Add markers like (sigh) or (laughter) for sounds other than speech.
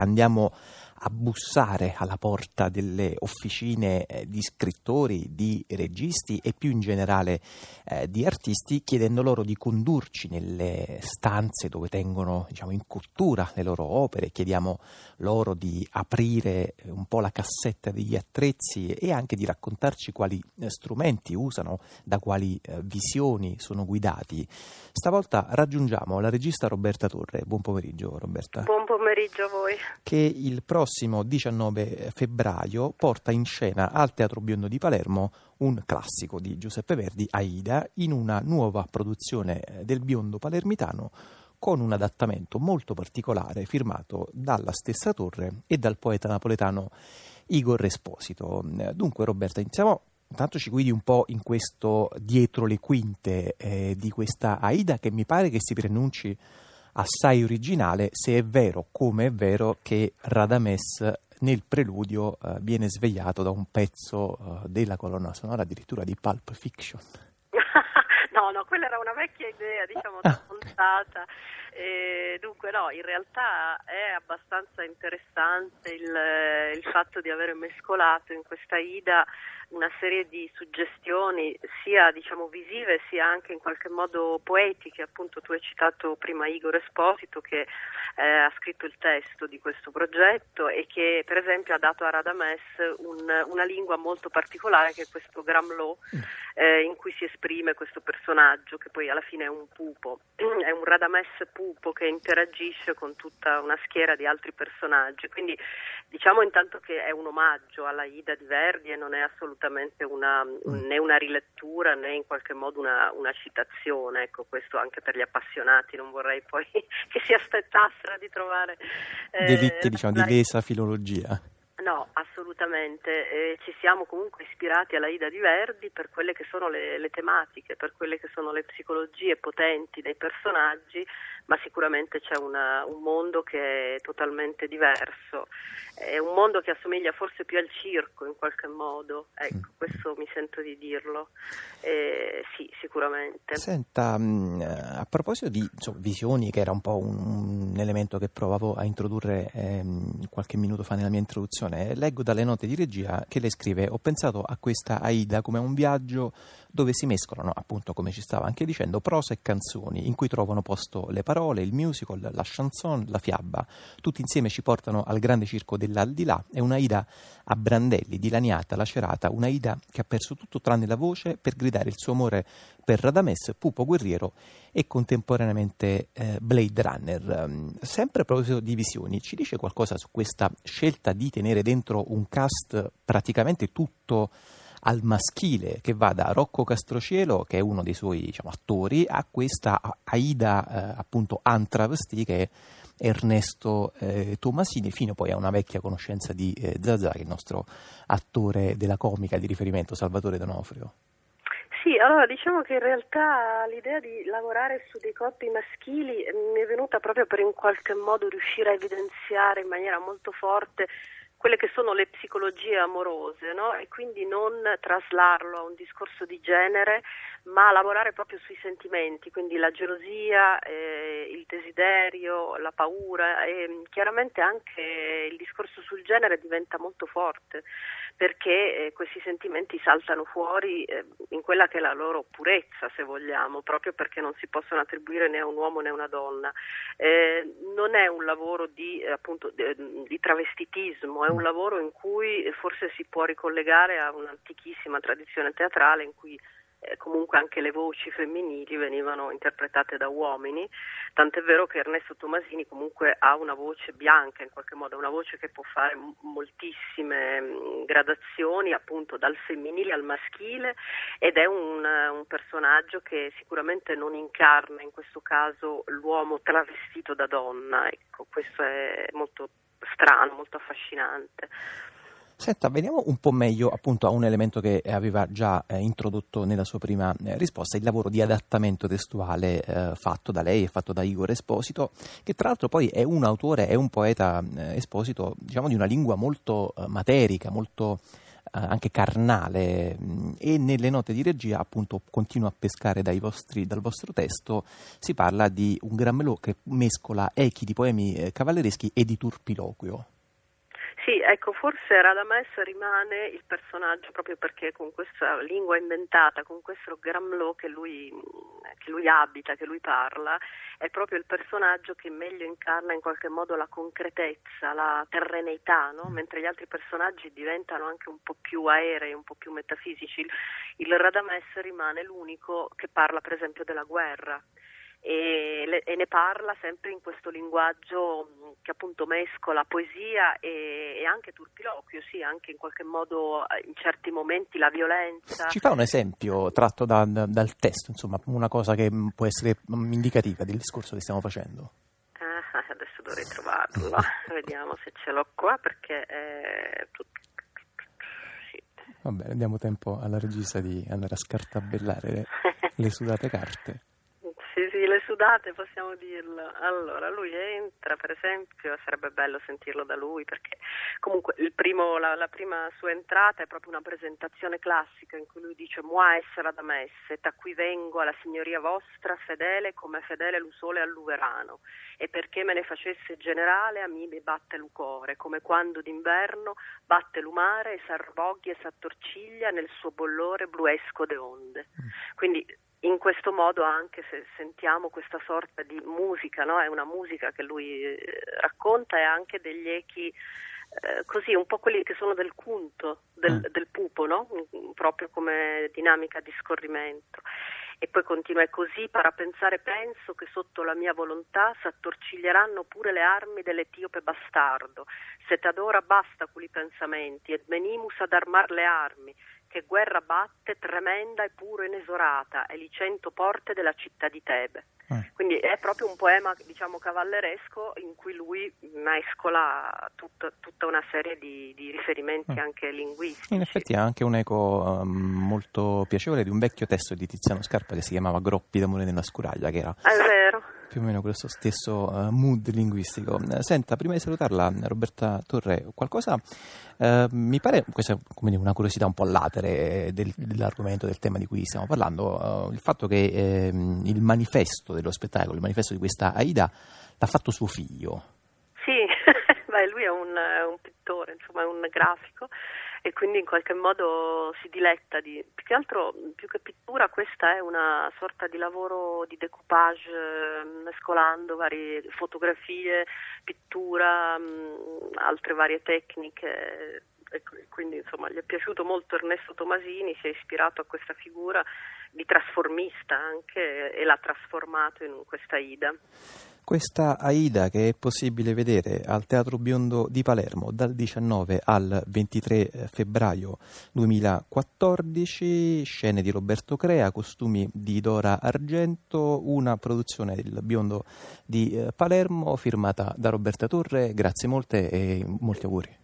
Andiamo a bussare alla porta delle officine eh, di scrittori, di registi e più in generale eh, di artisti, chiedendo loro di condurci nelle stanze dove tengono diciamo, in cottura le loro opere, chiediamo loro di aprire un po' la cassetta degli attrezzi e anche di raccontarci quali eh, strumenti usano, da quali eh, visioni sono guidati. Stavolta raggiungiamo la regista Roberta Torre. Buon pomeriggio Roberta. Buon pomeriggio a voi. Che il prossimo 19 febbraio porta in scena al Teatro Biondo di Palermo un classico di Giuseppe Verdi, Aida, in una nuova produzione eh, del Biondo palermitano con un adattamento molto particolare firmato dalla stessa Torre e dal poeta napoletano Igor Esposito. Dunque Roberta, iniziamo Intanto ci guidi un po' in questo dietro le quinte eh, di questa Aida che mi pare che si pronunci assai originale se è vero, come è vero, che Radames nel preludio eh, viene svegliato da un pezzo eh, della colonna sonora addirittura di Pulp Fiction. (laughs) no, no, quella era una vecchia idea, diciamo, ah. scontata. E dunque no, in realtà è abbastanza interessante il, il fatto di aver mescolato in questa Ida una serie di suggestioni sia diciamo visive sia anche in qualche modo poetiche, appunto tu hai citato prima Igor Esposito che eh, ha scritto il testo di questo progetto e che per esempio ha dato a Radames un, una lingua molto particolare che è questo Gramlò mm. eh, in cui si esprime questo personaggio che poi alla fine è un pupo, (clears throat) è un Radames pupo che interagisce con tutta una schiera di altri personaggi, quindi diciamo intanto che è un omaggio alla Ida di Verdi e non è assolutamente una, mm. né una rilettura né in qualche modo una, una, citazione, ecco questo anche per gli appassionati, non vorrei poi (laughs) che si aspettassero di trovare... Eh, Delitti diciamo di lesa filologia. No, assolutamente. Eh, ci siamo comunque ispirati alla Ida di Verdi per quelle che sono le, le, tematiche, per quelle che sono le psicologie potenti dei personaggi, ma sicuramente c'è una, un mondo che è totalmente diverso. È un mondo che assomiglia forse più al circo in qualche modo, ecco, mm. questo mi sento di dirlo. Eh, sì, sicuramente. Senta, mm, a proposito di insomma, visioni, che era un po' un, un elemento che provavo a introdurre ehm, qualche minuto fa nella mia introduzione, leggo dalle note di regia che lei scrive: Ho pensato a questa Aida come a un viaggio dove si mescolano, appunto, come ci stava anche dicendo, prosa e canzoni, in cui trovano posto le parole, il musical, la chanson, la fiaba. Tutti insieme ci portano al grande circo dell'aldilà. È una Ida a brandelli, dilaniata, lacerata, una Ida che ha perso tutto tranne la voce per gridare il suo amore per Radames, Pupo Guerriero e contemporaneamente eh, Blade Runner. Um, sempre a proposito di visioni, ci dice qualcosa su questa scelta di tenere dentro un cast praticamente tutto al maschile che va da Rocco Castrocielo, che è uno dei suoi diciamo, attori, a questa Aida eh, appunto Antravesti che è Ernesto eh, Tomasini, fino poi a una vecchia conoscenza di eh, Zazà, che è il nostro attore della comica di riferimento, Salvatore D'Onofrio. Sì, allora diciamo che in realtà l'idea di lavorare su dei corpi maschili mi è venuta proprio per in qualche modo riuscire a evidenziare in maniera molto forte quelle che sono le psicologie amorose no? e quindi non traslarlo a un discorso di genere ma lavorare proprio sui sentimenti, quindi la gelosia, eh, il desiderio, la paura e chiaramente anche il discorso sul genere diventa molto forte perché eh, questi sentimenti saltano fuori eh, in quella che è la loro purezza, se vogliamo, proprio perché non si possono attribuire né a un uomo né a una donna. Eh, non è un lavoro di, appunto, di, di travestitismo, è un lavoro in cui forse si può ricollegare a un'antichissima tradizione teatrale in cui eh, comunque anche le voci femminili venivano interpretate da uomini, tant'è vero che Ernesto Tomasini comunque ha una voce bianca in qualche modo, una voce che può fare moltissime mh, gradazioni appunto dal femminile al maschile ed è un, un personaggio che sicuramente non incarna in questo caso l'uomo travestito da donna, ecco, questo è molto strano, molto affascinante. Senta, veniamo un po' meglio appunto a un elemento che aveva già eh, introdotto nella sua prima eh, risposta, il lavoro di adattamento testuale eh, fatto da lei e fatto da Igor Esposito, che tra l'altro poi è un autore, è un poeta eh, Esposito, diciamo di una lingua molto eh, materica, molto anche carnale mh, e nelle note di regia appunto continuo a pescare vostri, dal vostro testo si parla di un Grammelò che mescola echi di poemi eh, cavallereschi e di turpiloquio. Ecco, forse Radames rimane il personaggio proprio perché con questa lingua inventata, con questo Gramlò che lui, che lui abita, che lui parla, è proprio il personaggio che meglio incarna in qualche modo la concretezza, la terreneità, no? mentre gli altri personaggi diventano anche un po' più aerei, un po' più metafisici. Il Radames rimane l'unico che parla per esempio della guerra e, le, e, ne parla sempre in questo linguaggio che appunto mescola poesia e, e, anche turpiloquio, sì, anche in qualche modo eh, in certi momenti la violenza. Ci fa un esempio tratto da, da, dal testo, insomma, una cosa che può essere indicativa del discorso che stiamo facendo? Ah, (laughs) adesso dovrei trovarlo, (laughs) (laughs) vediamo se ce l'ho qua perché è tutto Va bene, diamo tempo alla regista di andare a scartabellare le, le sudate carte sudate, possiamo dirlo. Allora, lui entra, per esempio, sarebbe bello sentirlo da lui perché comunque primo, la, la, prima sua entrata è proprio una presentazione classica in cui lui dice Mua essere da messe, da qui vengo alla signoria vostra, fedele come fedele l'usole all'uverano, e perché me ne facesse generale a mi mi batte il cuore, come quando d'inverno batte l'umare e s'arroboglia e s'attorciglia nel suo bollore bluesco de onde. Mm. Quindi in questo modo anche se sentiamo questa sorta di musica, no? è una musica che lui eh, racconta e anche degli echi eh, così un po' quelli che sono del cunto, del, mm. del pupo, no? proprio come dinamica di scorrimento. E poi continua, è così, para pensare penso che sotto la mia volontà s'attorciglieranno pure le armi dell'etiope bastardo. Se t'adora basta quei pensamenti, ed venimus ad armar le armi, che guerra batte tremenda e puro inesorata e li cento porte della città di Tebe. Eh. Quindi è proprio un poema diciamo cavalleresco in cui lui mescola tut, tutta una serie di, di riferimenti eh. anche linguistici. In effetti ha anche un eco um, molto piacevole di un vecchio testo di Tiziano Scarpa che si chiamava Groppi d'amore nella scuraglia, che era è vero più o meno questo stesso uh, mood linguistico. Uh, senta, prima di salutarla, Roberta Torre, qualcosa uh, mi pare, questa è una curiosità un po' latere del, dell'argomento, del tema di cui stiamo parlando, il fatto che ehm, il manifesto dello spettacolo, il manifesto di questa Aida, l'ha fatto suo figlio. Sì, beh, lui è un, un pittore, insomma, un grafico e quindi in qualche modo si diletta di più che altro più che pittura questa è una sorta di lavoro di decoupage eh, mescolando varie fotografie, pittura, mm, altre varie tecniche e quindi insomma gli è piaciuto molto Ernesto Tomasini, si è ispirato a questa figura di trasformista anche e l'ha trasformato in questa Ida. Questa Aida che è possibile vedere al Teatro Biondo di Palermo dal 19 al 23 febbraio 2014, scene di Roberto Crea, costumi di Dora Argento, una produzione del Biondo di eh, Palermo firmata da Roberta Torre. Grazie molte e molti auguri.